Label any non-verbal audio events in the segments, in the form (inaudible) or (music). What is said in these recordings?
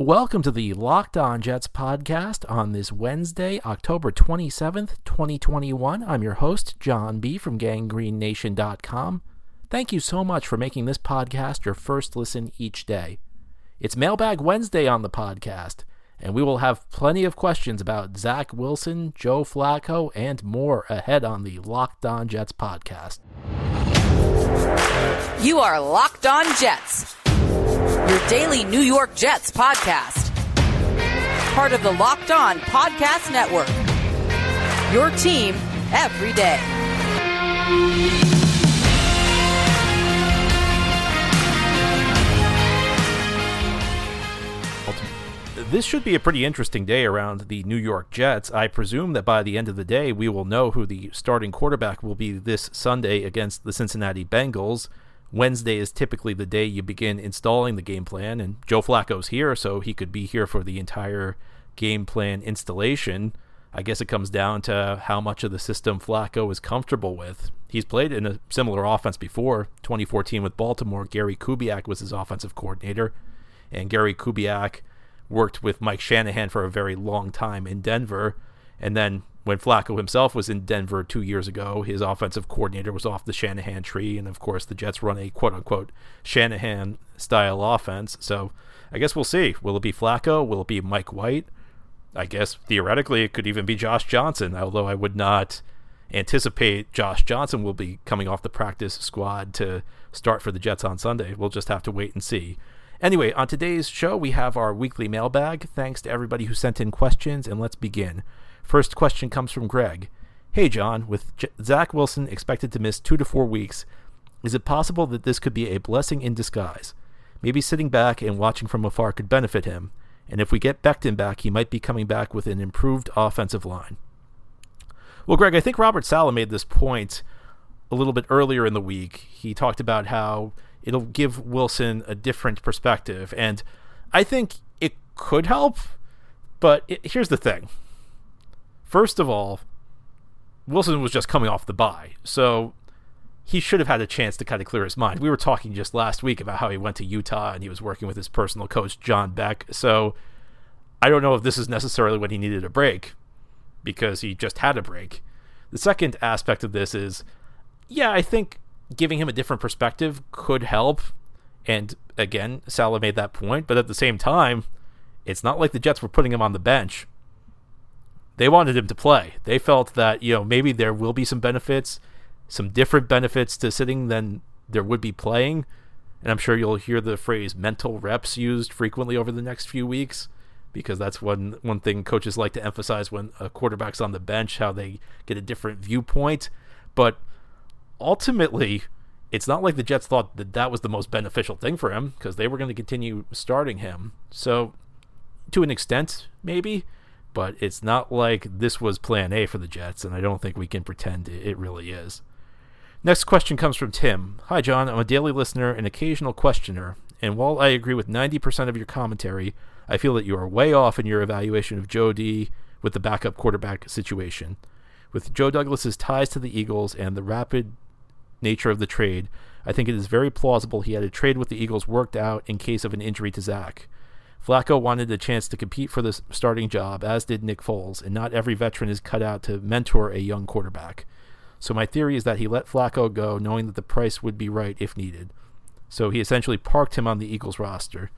Welcome to the Locked On Jets podcast on this Wednesday, October 27th, 2021. I'm your host, John B. from gangreennation.com. Thank you so much for making this podcast your first listen each day. It's Mailbag Wednesday on the podcast, and we will have plenty of questions about Zach Wilson, Joe Flacco, and more ahead on the Locked On Jets podcast. You are Locked On Jets your daily New York Jets podcast. Part of the Locked On Podcast Network. Your team every day. This should be a pretty interesting day around the New York Jets. I presume that by the end of the day, we will know who the starting quarterback will be this Sunday against the Cincinnati Bengals. Wednesday is typically the day you begin installing the game plan, and Joe Flacco's here, so he could be here for the entire game plan installation. I guess it comes down to how much of the system Flacco is comfortable with. He's played in a similar offense before. 2014 with Baltimore, Gary Kubiak was his offensive coordinator, and Gary Kubiak worked with Mike Shanahan for a very long time in Denver. And then when Flacco himself was in Denver two years ago, his offensive coordinator was off the Shanahan tree. And of course, the Jets run a quote unquote Shanahan style offense. So I guess we'll see. Will it be Flacco? Will it be Mike White? I guess theoretically it could even be Josh Johnson, although I would not anticipate Josh Johnson will be coming off the practice squad to start for the Jets on Sunday. We'll just have to wait and see. Anyway, on today's show, we have our weekly mailbag. Thanks to everybody who sent in questions, and let's begin. First question comes from Greg. Hey, John, with J- Zach Wilson expected to miss two to four weeks, is it possible that this could be a blessing in disguise? Maybe sitting back and watching from afar could benefit him, and if we get Becton back, he might be coming back with an improved offensive line. Well, Greg, I think Robert Saleh made this point a little bit earlier in the week. He talked about how it'll give Wilson a different perspective, and I think it could help, but it, here's the thing First of all, Wilson was just coming off the bye, so he should have had a chance to kind of clear his mind. We were talking just last week about how he went to Utah and he was working with his personal coach, John Beck. So I don't know if this is necessarily when he needed a break because he just had a break. The second aspect of this is, yeah, I think giving him a different perspective could help. And again, Saleh made that point, but at the same time, it's not like the Jets were putting him on the bench they wanted him to play. They felt that, you know, maybe there will be some benefits, some different benefits to sitting than there would be playing. And I'm sure you'll hear the phrase mental reps used frequently over the next few weeks because that's one one thing coaches like to emphasize when a quarterback's on the bench how they get a different viewpoint. But ultimately, it's not like the Jets thought that that was the most beneficial thing for him because they were going to continue starting him. So, to an extent, maybe but it's not like this was plan A for the Jets, and I don't think we can pretend it really is. Next question comes from Tim. Hi, John. I'm a daily listener and occasional questioner, and while I agree with 90% of your commentary, I feel that you are way off in your evaluation of Joe D with the backup quarterback situation. With Joe Douglas's ties to the Eagles and the rapid nature of the trade, I think it is very plausible he had a trade with the Eagles worked out in case of an injury to Zach. Flacco wanted a chance to compete for the starting job, as did Nick Foles, and not every veteran is cut out to mentor a young quarterback. So my theory is that he let Flacco go knowing that the price would be right if needed. So he essentially parked him on the Eagles roster.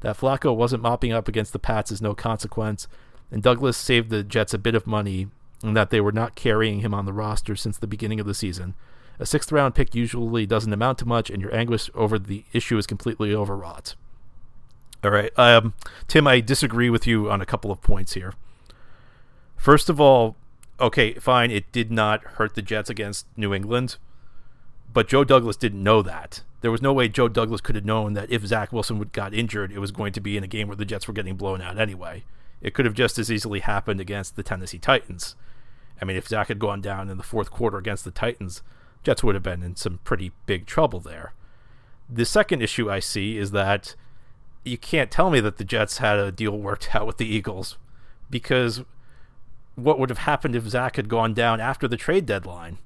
That Flacco wasn't mopping up against the Pats is no consequence, and Douglas saved the Jets a bit of money in that they were not carrying him on the roster since the beginning of the season. A sixth round pick usually doesn't amount to much, and your anguish over the issue is completely overwrought. All right. Um, Tim, I disagree with you on a couple of points here. First of all, okay, fine, it did not hurt the Jets against New England, but Joe Douglas didn't know that. There was no way Joe Douglas could have known that if Zach Wilson would got injured, it was going to be in a game where the Jets were getting blown out anyway. It could have just as easily happened against the Tennessee Titans. I mean, if Zach had gone down in the fourth quarter against the Titans, Jets would have been in some pretty big trouble there. The second issue I see is that you can't tell me that the Jets had a deal worked out with the Eagles because what would have happened if Zach had gone down after the trade deadline?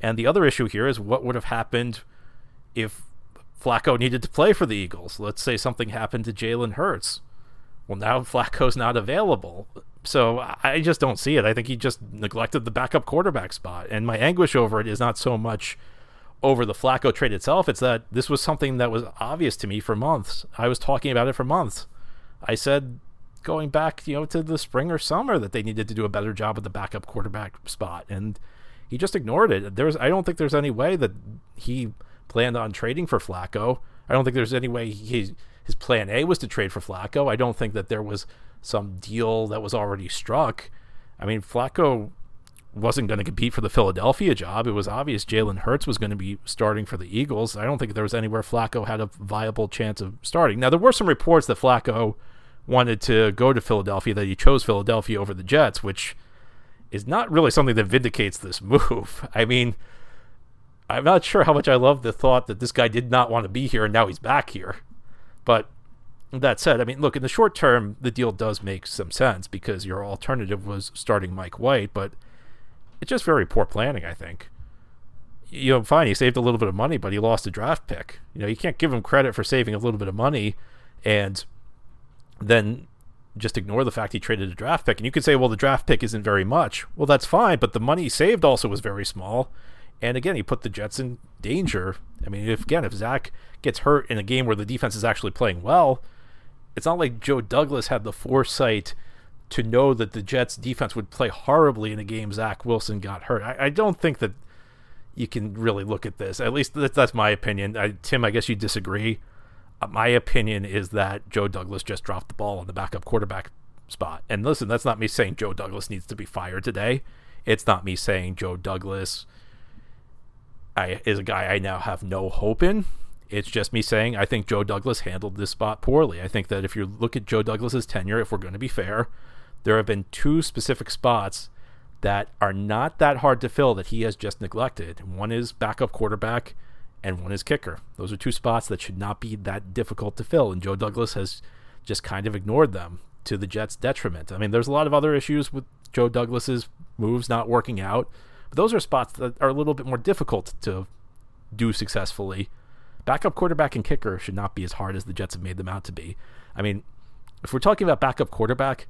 And the other issue here is what would have happened if Flacco needed to play for the Eagles? Let's say something happened to Jalen Hurts. Well, now Flacco's not available. So I just don't see it. I think he just neglected the backup quarterback spot. And my anguish over it is not so much over the Flacco trade itself, it's that this was something that was obvious to me for months. I was talking about it for months. I said going back, you know, to the spring or summer that they needed to do a better job with the backup quarterback spot. And he just ignored it. There's I don't think there's any way that he planned on trading for Flacco. I don't think there's any way he his plan A was to trade for Flacco. I don't think that there was some deal that was already struck. I mean, Flacco wasn't going to compete for the Philadelphia job. It was obvious Jalen Hurts was going to be starting for the Eagles. I don't think there was anywhere Flacco had a viable chance of starting. Now, there were some reports that Flacco wanted to go to Philadelphia, that he chose Philadelphia over the Jets, which is not really something that vindicates this move. (laughs) I mean, I'm not sure how much I love the thought that this guy did not want to be here and now he's back here. But that said, I mean, look, in the short term, the deal does make some sense because your alternative was starting Mike White, but it's just very poor planning, I think. You know, fine, he saved a little bit of money, but he lost a draft pick. You know, you can't give him credit for saving a little bit of money and then just ignore the fact he traded a draft pick. And you could say, well, the draft pick isn't very much. Well, that's fine, but the money saved also was very small. And again, he put the Jets in danger. I mean, if again, if Zach gets hurt in a game where the defense is actually playing well, it's not like Joe Douglas had the foresight to know that the Jets defense would play horribly in a game Zach Wilson got hurt. I, I don't think that you can really look at this. At least that's, my opinion. I, Tim, I guess you disagree. Uh, my opinion is that Joe Douglas just dropped the ball on the backup quarterback spot. And listen, that's not me saying Joe Douglas needs to be fired today. It's not me saying Joe Douglas I, is a guy I now have no hope in. It's just me saying I think Joe Douglas handled this spot poorly. I think that if you look at Joe Douglas's tenure, if we're going to be fair, there have been two specific spots that are not that hard to fill that he has just neglected. One is backup quarterback, and one is kicker. Those are two spots that should not be that difficult to fill, and Joe Douglas has just kind of ignored them to the Jets' detriment. I mean, there's a lot of other issues with Joe Douglas's moves not working out, but those are spots that are a little bit more difficult to do successfully. Backup quarterback and kicker should not be as hard as the Jets have made them out to be. I mean, if we're talking about backup quarterback,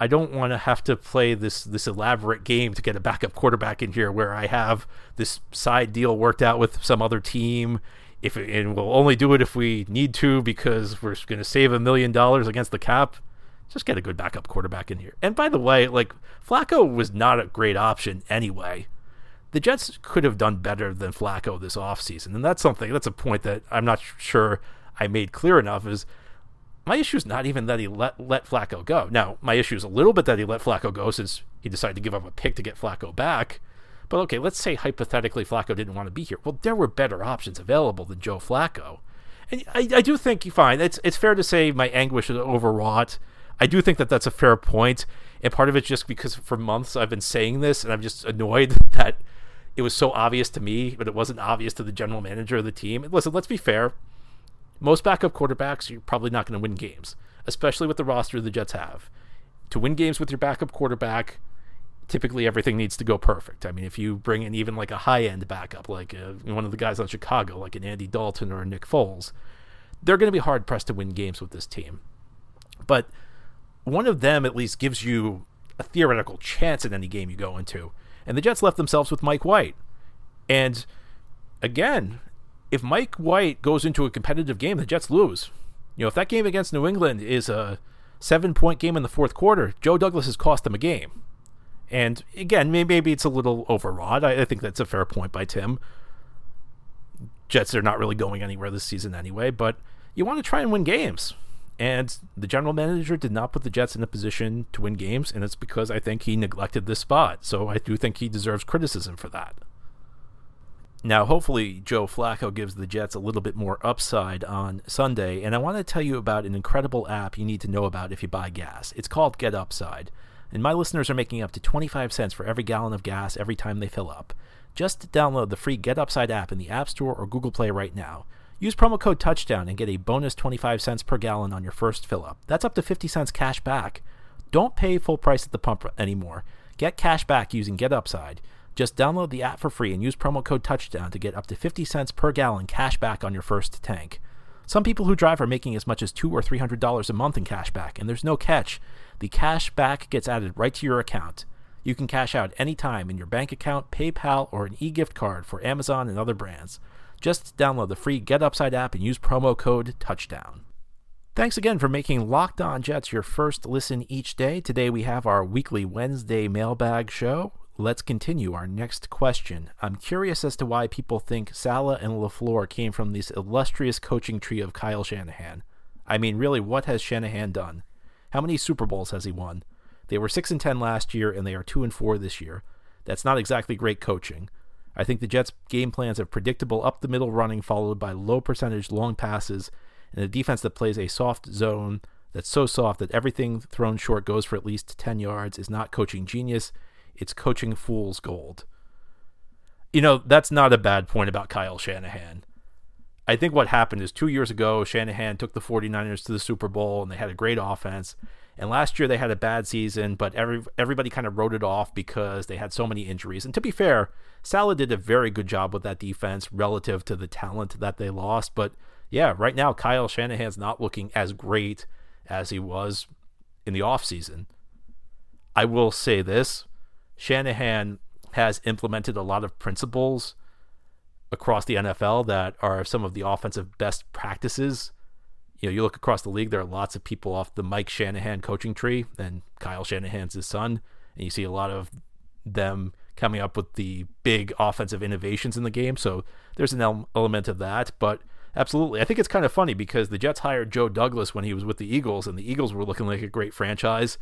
I don't want to have to play this this elaborate game to get a backup quarterback in here where I have this side deal worked out with some other team. If and we'll only do it if we need to because we're going to save a million dollars against the cap. Just get a good backup quarterback in here. And by the way, like Flacco was not a great option anyway. The Jets could have done better than Flacco this offseason. And that's something that's a point that I'm not sure I made clear enough is my issue is not even that he let let Flacco go. Now, my issue is a little bit that he let Flacco go since he decided to give up a pick to get Flacco back. But okay, let's say hypothetically Flacco didn't want to be here. Well, there were better options available than Joe Flacco. And I, I do think, you're fine, it's, it's fair to say my anguish is overwrought. I do think that that's a fair point. And part of it's just because for months I've been saying this and I'm just annoyed (laughs) that it was so obvious to me, but it wasn't obvious to the general manager of the team. Listen, let's be fair most backup quarterbacks, you're probably not going to win games, especially with the roster the Jets have. To win games with your backup quarterback, typically everything needs to go perfect. I mean, if you bring in even like a high end backup, like uh, one of the guys on Chicago, like an Andy Dalton or a Nick Foles, they're going to be hard pressed to win games with this team. But one of them at least gives you a theoretical chance in any game you go into. And the Jets left themselves with Mike White. And again, if Mike White goes into a competitive game, the Jets lose. You know, if that game against New England is a seven point game in the fourth quarter, Joe Douglas has cost them a game. And again, maybe it's a little overwrought. I, think that's a fair point by Tim. Jets are not really going anywhere this season anyway, but you want to try and win games. And the general manager did not put the Jets in a position to win games, and it's because I think he neglected this spot. So I do think he deserves criticism for that. Now, hopefully, Joe Flacco gives the Jets a little bit more upside on Sunday, and I want to tell you about an incredible app you need to know about if you buy gas. It's called Get Upside, and my listeners are making up to 25 cents for every gallon of gas every time they fill up. Just download the free Get Upside app in the App Store or Google Play right now. Use promo code Touchdown and get a bonus 25 cents per gallon on your first fill up. That's up to 50 cents cash back. Don't pay full price at the pump anymore. Get cash back using Get Upside. Just download the app for free and use promo code touchdown to get up to 50 cents per gallon cash back on your first tank. Some people who drive are making as much as two or three hundred dollars a month in cash back, and there's no catch. The cash back gets added right to your account. You can cash out anytime in your bank account, PayPal, or an e-gift card for Amazon and other brands. Just download the free Get Upside app and use promo code Touchdown. Thanks again for making Locked On Jets your first listen each day. Today we have our weekly Wednesday mailbag show. Let's continue our next question. I'm curious as to why people think Saleh and LaFleur came from this illustrious coaching tree of Kyle Shanahan. I mean, really, what has Shanahan done? How many Super Bowls has he won? They were 6 and 10 last year and they are 2 and 4 this year. That's not exactly great coaching. I think the Jets' game plans of predictable up the middle running followed by low percentage long passes and a defense that plays a soft zone that's so soft that everything thrown short goes for at least 10 yards is not coaching genius, it's coaching fool's gold. You know, that's not a bad point about Kyle Shanahan. I think what happened is two years ago, Shanahan took the 49ers to the Super Bowl and they had a great offense. And last year they had a bad season, but every everybody kind of wrote it off because they had so many injuries. And to be fair, Saleh did a very good job with that defense relative to the talent that they lost. But yeah, right now Kyle Shanahan's not looking as great as he was in the offseason. I will say this Shanahan has implemented a lot of principles across the NFL that are some of the offensive best practices. You know, you look across the league, there are lots of people off the Mike Shanahan coaching tree, and Kyle Shanahan's his son, and you see a lot of them coming up with the big offensive innovations in the game. So there's an element of that, but absolutely, I think it's kind of funny because the Jets hired Joe Douglas when he was with the Eagles, and the Eagles were looking like a great franchise.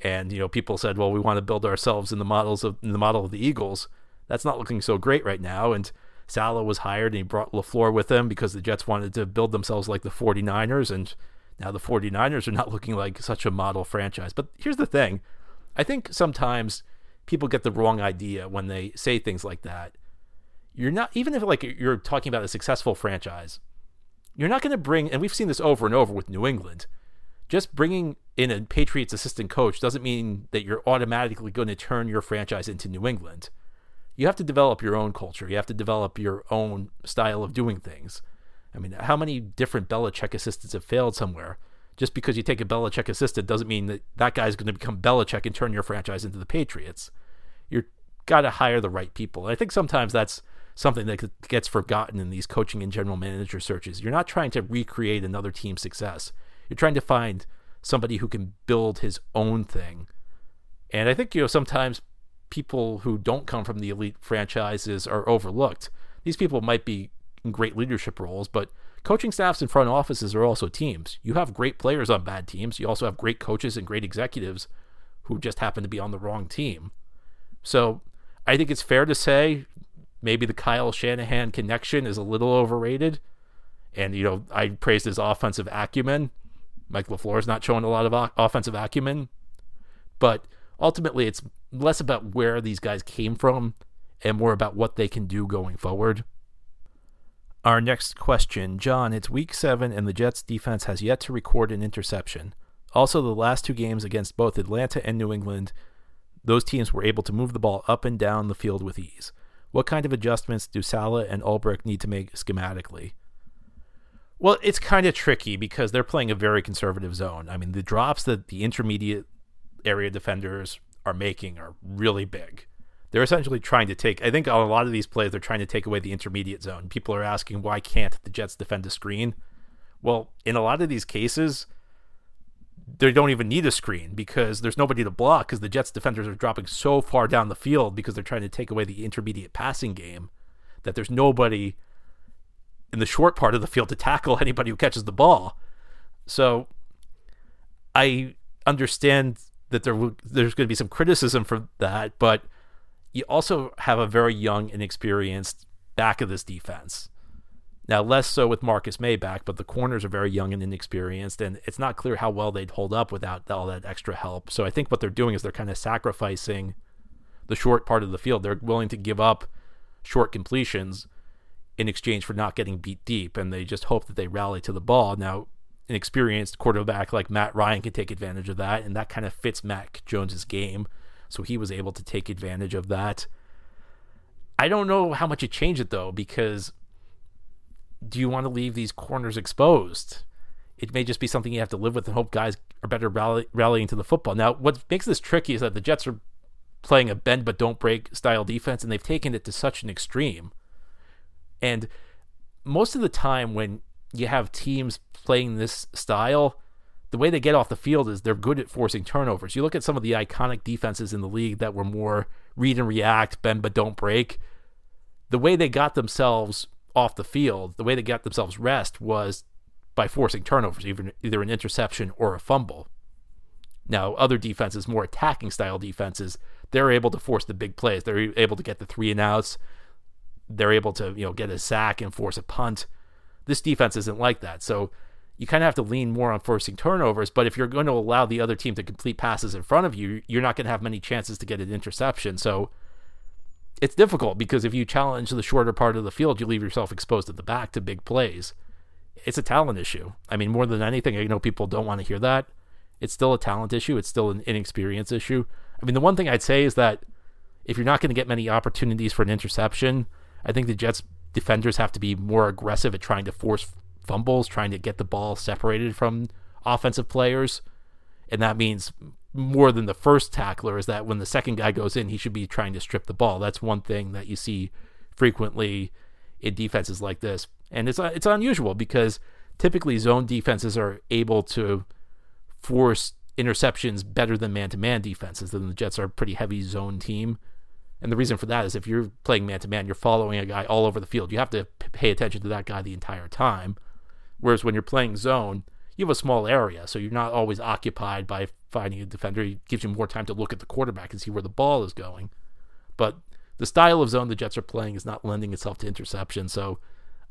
And you know, people said, "Well, we want to build ourselves in the models of the model of the Eagles." That's not looking so great right now, and Saleh was hired and he brought LaFleur with him because the Jets wanted to build themselves like the 49ers. And now the 49ers are not (laughs) looking like such a model franchise. But here's the thing I think sometimes people get the wrong idea when they say things like that. You're not, even if like you're talking about a successful franchise, you're not going to bring, and we've seen this over and over with New England, just bringing in a Patriots assistant coach doesn't mean that you're automatically going to turn your franchise into New England you have to develop your own culture. You have to develop your own style of doing things. I mean, how many different Belichick assistants have failed somewhere? Just because you take a Belichick assistant doesn't mean that that guy's going to become Belichick and turn your franchise into the Patriots. You've got to hire the right people. And I think sometimes that's something that gets forgotten in these coaching and general manager searches. You're not trying to recreate another team's success. You're trying to find somebody who can build his own thing. And I think, you know, sometimes people who don't come from the elite franchises are overlooked. These people might be in great leadership roles, but coaching staffs and front offices are also teams. You have great players on bad teams. You also have great coaches and great executives who just happen to be on the wrong team. So I think it's fair to say maybe the Kyle Shanahan connection is a little overrated. And, you know, I praised his offensive acumen. Mike LaFleur's not showing a lot of offensive acumen. But ultimately, it's less about where these guys came from and more about what they can do going forward. Our next question John, it's week seven, and the Jets defense has yet to record an interception. Also, the last two games against both Atlanta and New England, those teams were able to move the ball up and down the field with ease. What kind of adjustments do Saleh and Ulbrich need to make schematically? Well, it's kind of tricky because they're playing a very conservative zone. I mean, the drops that the intermediate area defenders are making are really big. They're essentially trying to take, I think on a lot of these plays, they're trying to take away the intermediate zone. People are asking, why can't the Jets defend a screen? Well, in a lot of these cases, they don't even need a screen because there's nobody to block because the Jets defenders are dropping so far down the field because they're trying to take away the intermediate passing game that there's nobody in the short part of the field to tackle anybody who catches the ball. So I understand that there there's going to be some criticism for that, but you also have a very young, inexperienced back of this defense. Now, less so with Marcus Maybach, but the corners are very young and inexperienced, and it's not clear how well they'd hold up without all that extra help. So I think what they're doing is they're kind of sacrificing the short part of the field. They're willing to give up short completions in exchange for not getting beat deep, and they just hope that they rally to the ball. Now, an experienced quarterback like Matt Ryan can take advantage of that, and that kind of fits Mac Jones's game. So he was able to take advantage of that. I don't know how much it changed it though, because do you want to leave these corners exposed? It may just be something you have to live with and hope guys are better rally, rallying to the football. Now, what makes this tricky is that the Jets are playing a bend but don't break style defense, and they've taken it to such an extreme. And most of the time, when you have teams playing this style, the way they get off the field is they're good at forcing turnovers. You look at some of the iconic defenses in the league that were more read and react, bend but don't break. The way they got themselves off the field, the way they got themselves rest was by forcing turnovers, even either an interception or a fumble. Now, other defenses, more attacking style defenses, they're able to force the big plays. They're able to get the three and outs. They're able to, you know, get a sack and force a punt. This defense isn't like that. So you kind of have to lean more on forcing turnovers. But if you're going to allow the other team to complete passes in front of you, you're not going to have many chances to get an interception. So it's difficult because if you challenge the shorter part of the field, you leave yourself exposed at the back to big plays. It's a talent issue. I mean, more than anything, I know people don't want to hear that. It's still a talent issue. It's still an inexperience issue. I mean, the one thing I'd say is that if you're not going to get many opportunities for an interception, I think the Jets defenders have to be more aggressive at trying to force fumbles, trying to get the ball separated from offensive players. And that means more than the first tackler is that when the second guy goes in, he should be trying to strip the ball. That's one thing that you see frequently in defenses like this. And it's it's unusual because typically zone defenses are able to force interceptions better than man-to-man defenses. And the Jets are a pretty heavy zone team. And the reason for that is if you're playing man to man, you're following a guy all over the field. You have to pay attention to that guy the entire time. Whereas when you're playing zone, you have a small area, so you're not always occupied by finding a defender. It gives you more time to look at the quarterback and see where the ball is going. But the style of zone the Jets are playing is not lending itself to interception. So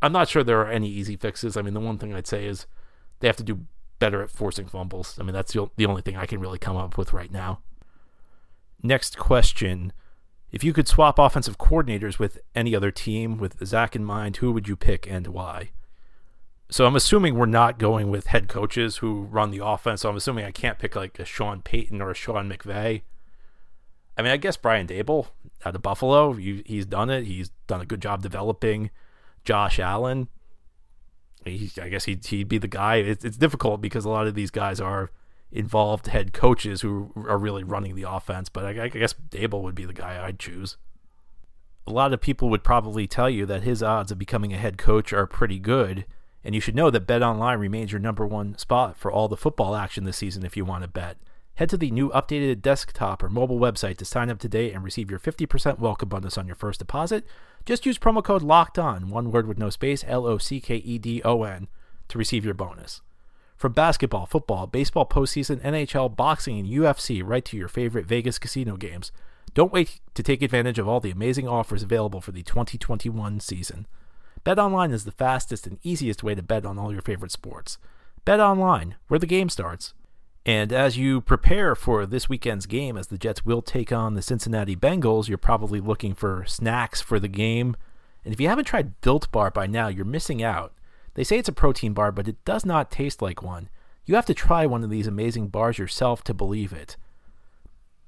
I'm not sure there are any easy fixes. I mean, the one thing I'd say is they have to do better at forcing fumbles. I mean, that's the only thing I can really come up with right now. Next question if you could swap offensive coordinators with any other team with Zach in mind, who would you pick and why? So I'm assuming we're not going with head coaches who run the offense. So I'm assuming I can't pick like a Sean Payton or a Sean McVay. I mean, I guess Brian Daboll out of Buffalo, he's done it. He's done a good job developing Josh Allen. He, I guess he'd, he'd be the guy. It's, it's difficult because a lot of these guys are involved head coaches who are really running the offense, but I, I guess Daboll would be the guy I'd choose. A lot of people would probably tell you that his odds of becoming a head coach are pretty good, and you should know that BetOnline remains your number one spot for all the football action this season if you want to bet. Head to the new updated desktop or mobile website to sign up today and receive your 50% welcome bonus on your first deposit. Just use promo code LOCKED ON, one word with no space, L O C K E D O N, to receive your bonus. From basketball, football, baseball postseason, NHL, boxing, and UFC, right to your favorite Vegas casino games. Don't wait to take advantage of all the amazing offers available for the 2021 season. BetOnline is the fastest and easiest way to bet on all your favorite sports. BetOnline, where the game starts. And as you prepare for this weekend's game, as the Jets will take on the Cincinnati Bengals, you're probably looking for snacks for the game. And if you haven't tried Built Bar by now, you're missing out. They say it's a protein bar, but it does not taste like one. You have to try one of these amazing bars yourself to believe it.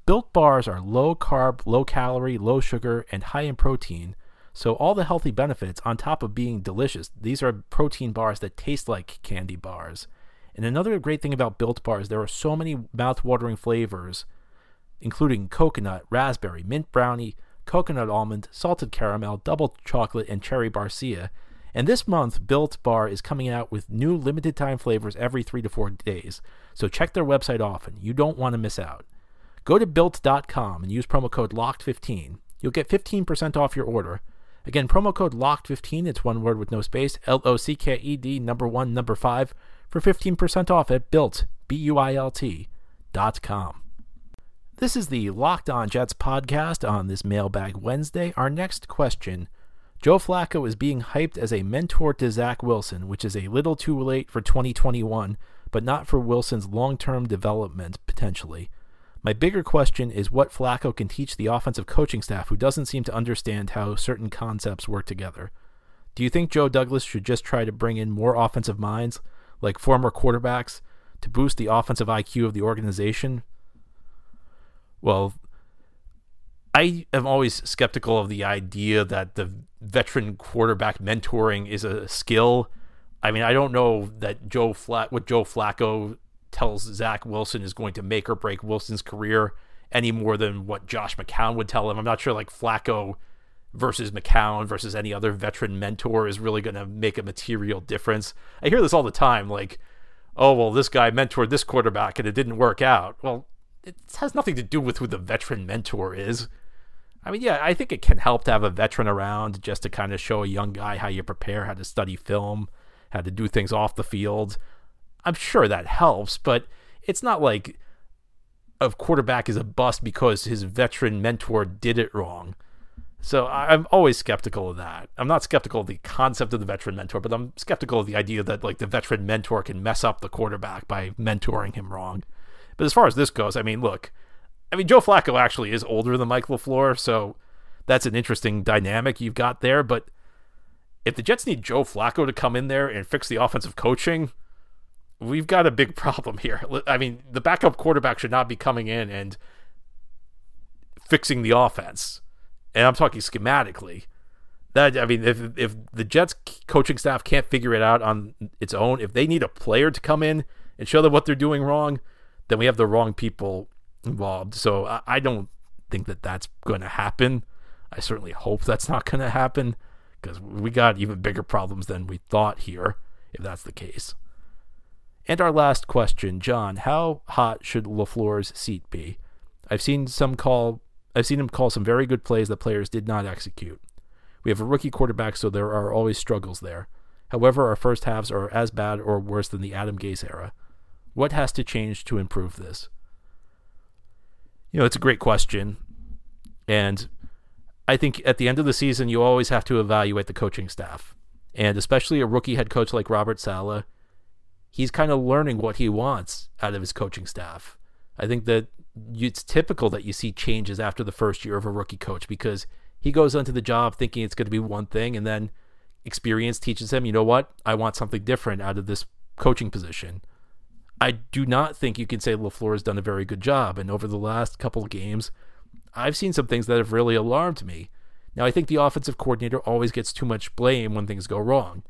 Built bars are low carb, low calorie, low sugar, and high in protein. So, all the healthy benefits on top of being delicious, these are protein bars that taste like candy bars. And another great thing about Built bars, there are so many mouth-watering flavors, including coconut, raspberry, mint brownie, coconut almond, salted caramel, double chocolate, and cherry barcia. And this month, Built Bar is coming out with new limited time flavors every three to four days. So check their website often. You don't want to miss out. Go to built.com and use promo code LOCKED15. You'll get 15% off your order. Again, promo code LOCKED15, it's one word with no space, L O C K E D, number one, number five, for 15% off at built, B U I L T, dot com. This is the Locked On Jets podcast on this Mailbag Wednesday. Our next question Joe Flacco is being hyped as a mentor to Zach Wilson, which is a little too late for 2021, but not for Wilson's long term development potentially. My bigger question is what Flacco can teach the offensive coaching staff who doesn't seem to understand how certain concepts work together. Do you think Joe Douglas should just try to bring in more offensive minds, like former quarterbacks, to boost the offensive IQ of the organization? Well, I am always skeptical of the idea that the veteran quarterback mentoring is a skill. I mean, I don't know that Joe Flat what Joe Flacco tells Zach Wilson is going to make or break Wilson's career any more than what Josh McCown would tell him. I'm not sure like Flacco versus McCown versus any other veteran mentor is really going to make a material difference. I hear this all the time like, oh, well, this guy mentored this quarterback and it didn't work out. Well, it has nothing to do with who the veteran mentor is. I mean, yeah, I think it can help to have a veteran around just to kind of show a young guy how you prepare, how to study film, how to do things off the field. I'm sure that helps, but it's not like a quarterback is a bust because his veteran mentor did it wrong. So I'm always skeptical of that. I'm not skeptical of the concept of the veteran mentor, but I'm skeptical of the idea that like the veteran mentor can mess up the quarterback by mentoring him wrong. But as far as this goes, I mean, look, I mean, Joe Flacco actually is older than Mike LaFleur, so that's an interesting dynamic you've got there. But if the Jets need Joe Flacco to come in there and fix the offensive coaching, we've got a big (laughs) problem here. I mean, the backup quarterback should not be coming in and fixing the offense. And I'm talking schematically. That I mean, if if the Jets coaching staff can't figure it out on its own, if they need a player to come in and show them what they're doing wrong, then we have the wrong people involved. So I, don't think that that's going to happen. I certainly hope that's not going to happen because we got even bigger problems than we thought here if that's the case. And our last question, John, how hot should LaFleur's seat be? I've seen some call I've seen him call some very good plays that players did not execute. We have a rookie quarterback, so there are always struggles there. However, our first halves are as bad or worse than the Adam Gase era. What has to change to improve this? You know, it's a great question. And I think at the end of the season, you always have to evaluate the coaching staff. And especially a rookie head coach like Robert Saleh, he's kind of learning what he wants out of his coaching staff. I think that it's typical that you see changes after the first year of a rookie coach because he goes onto the job thinking it's going to be one thing and then experience teaches him, you know what? I want something different out of this coaching position. I do not think you can say LaFleur has done a very good job. And over the last couple of games, I've seen some things that have really alarmed me. Now, I think the offensive coordinator always gets too much blame when things go wrong.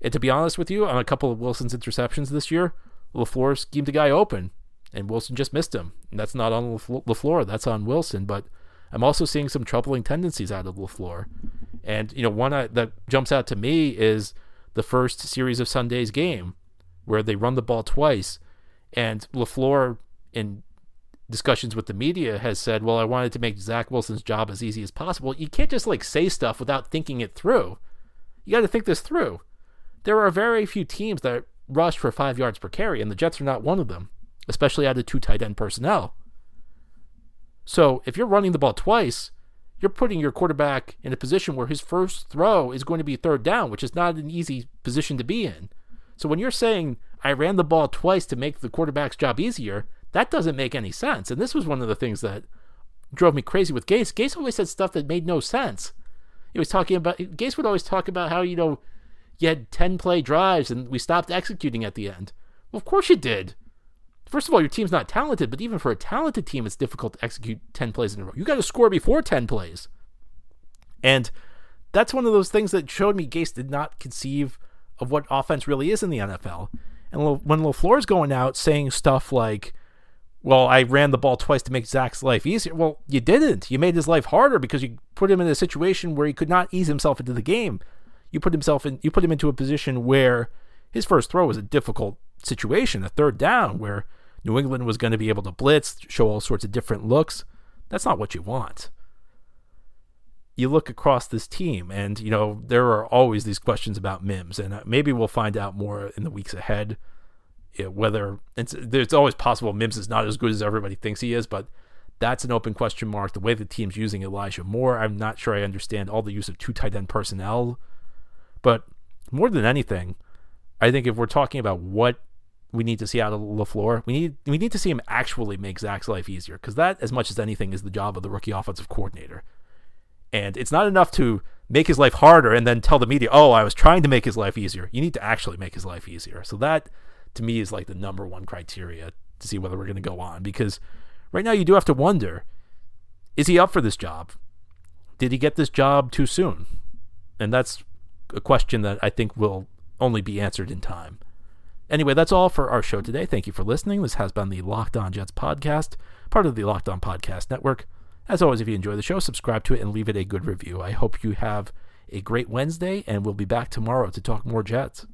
And to be honest with you, on a couple of Wilson's interceptions this year, LaFleur schemed a guy open, and Wilson just missed him. And that's not on LaFleur, that's on Wilson. But I'm also seeing some troubling tendencies out of LaFleur. And, you know, one that jumps out to me is the first series of Sunday's game, where they run the ball twice and LaFleur, in discussions with the media, has said, Well, I wanted to make Zach Wilson's job as easy as possible. You can't just like say stuff without thinking it through. You got to think this through. There are very few teams that rush for five yards per carry, and the Jets are not one of them, especially out of two tight end personnel. So if you're running the ball twice, you're putting your quarterback in a position where his first throw is going to be third down, which is not an easy position to be in. So when you're saying I ran the ball twice to make the quarterback's job easier, that doesn't make any sense. And this was one of the things that drove me crazy with Gase. Gase always said stuff that made no sense. He was talking about Gase would always talk about how, you know, you had 10 play drives and we stopped executing at the end. Well, of course you did. First of all, your team's not talented, but even for a talented team, it's difficult to execute 10 plays in a row. You got to score before 10 plays. And that's one of those things that showed me Gase did not conceive of what offense really is in the NFL. And when LaFleur's going out saying stuff like, well, I ran the ball twice to make Zach's life easier. Well, you didn't. You made his life harder because you put him in a situation where he could not ease himself into the game. You put himself in you put him into a position where his first throw was a difficult situation, a third down where New England was going to be able to blitz, show all sorts of different looks. That's not what you want you look across this team, and you know there are always these questions about Mims, and uh, maybe we'll find out more in the weeks ahead. You know, whether it's, it's always possible Mims is not as good as everybody thinks he is, but that's an open question mark. The way the team's using Elijah Moore, I'm not sure I understand all the use of two tight end personnel, but more than anything, I think if we're talking about what we need to see out of LaFleur, we need we need to see him actually make Zach's life easier because that, as much as anything, is the job of the rookie offensive coordinator. And it's not enough to make his life harder and then tell the media, oh, I was trying to make his life easier. You need to actually make his life easier. So that, to me, is like the number one criteria to see whether we're going to go on. Because right now, you do have to wonder is he up for this job? Did he get this job too soon? And that's a question that I think will only be answered in time. Anyway, that's all for our show today. Thank you for listening. This has been the Locked On Jets podcast, part of the Locked On Podcast Network. As always, if you enjoy the show, subscribe to it and leave it a good review. I hope you have a great Wednesday, and we'll be back tomorrow to talk more Jets.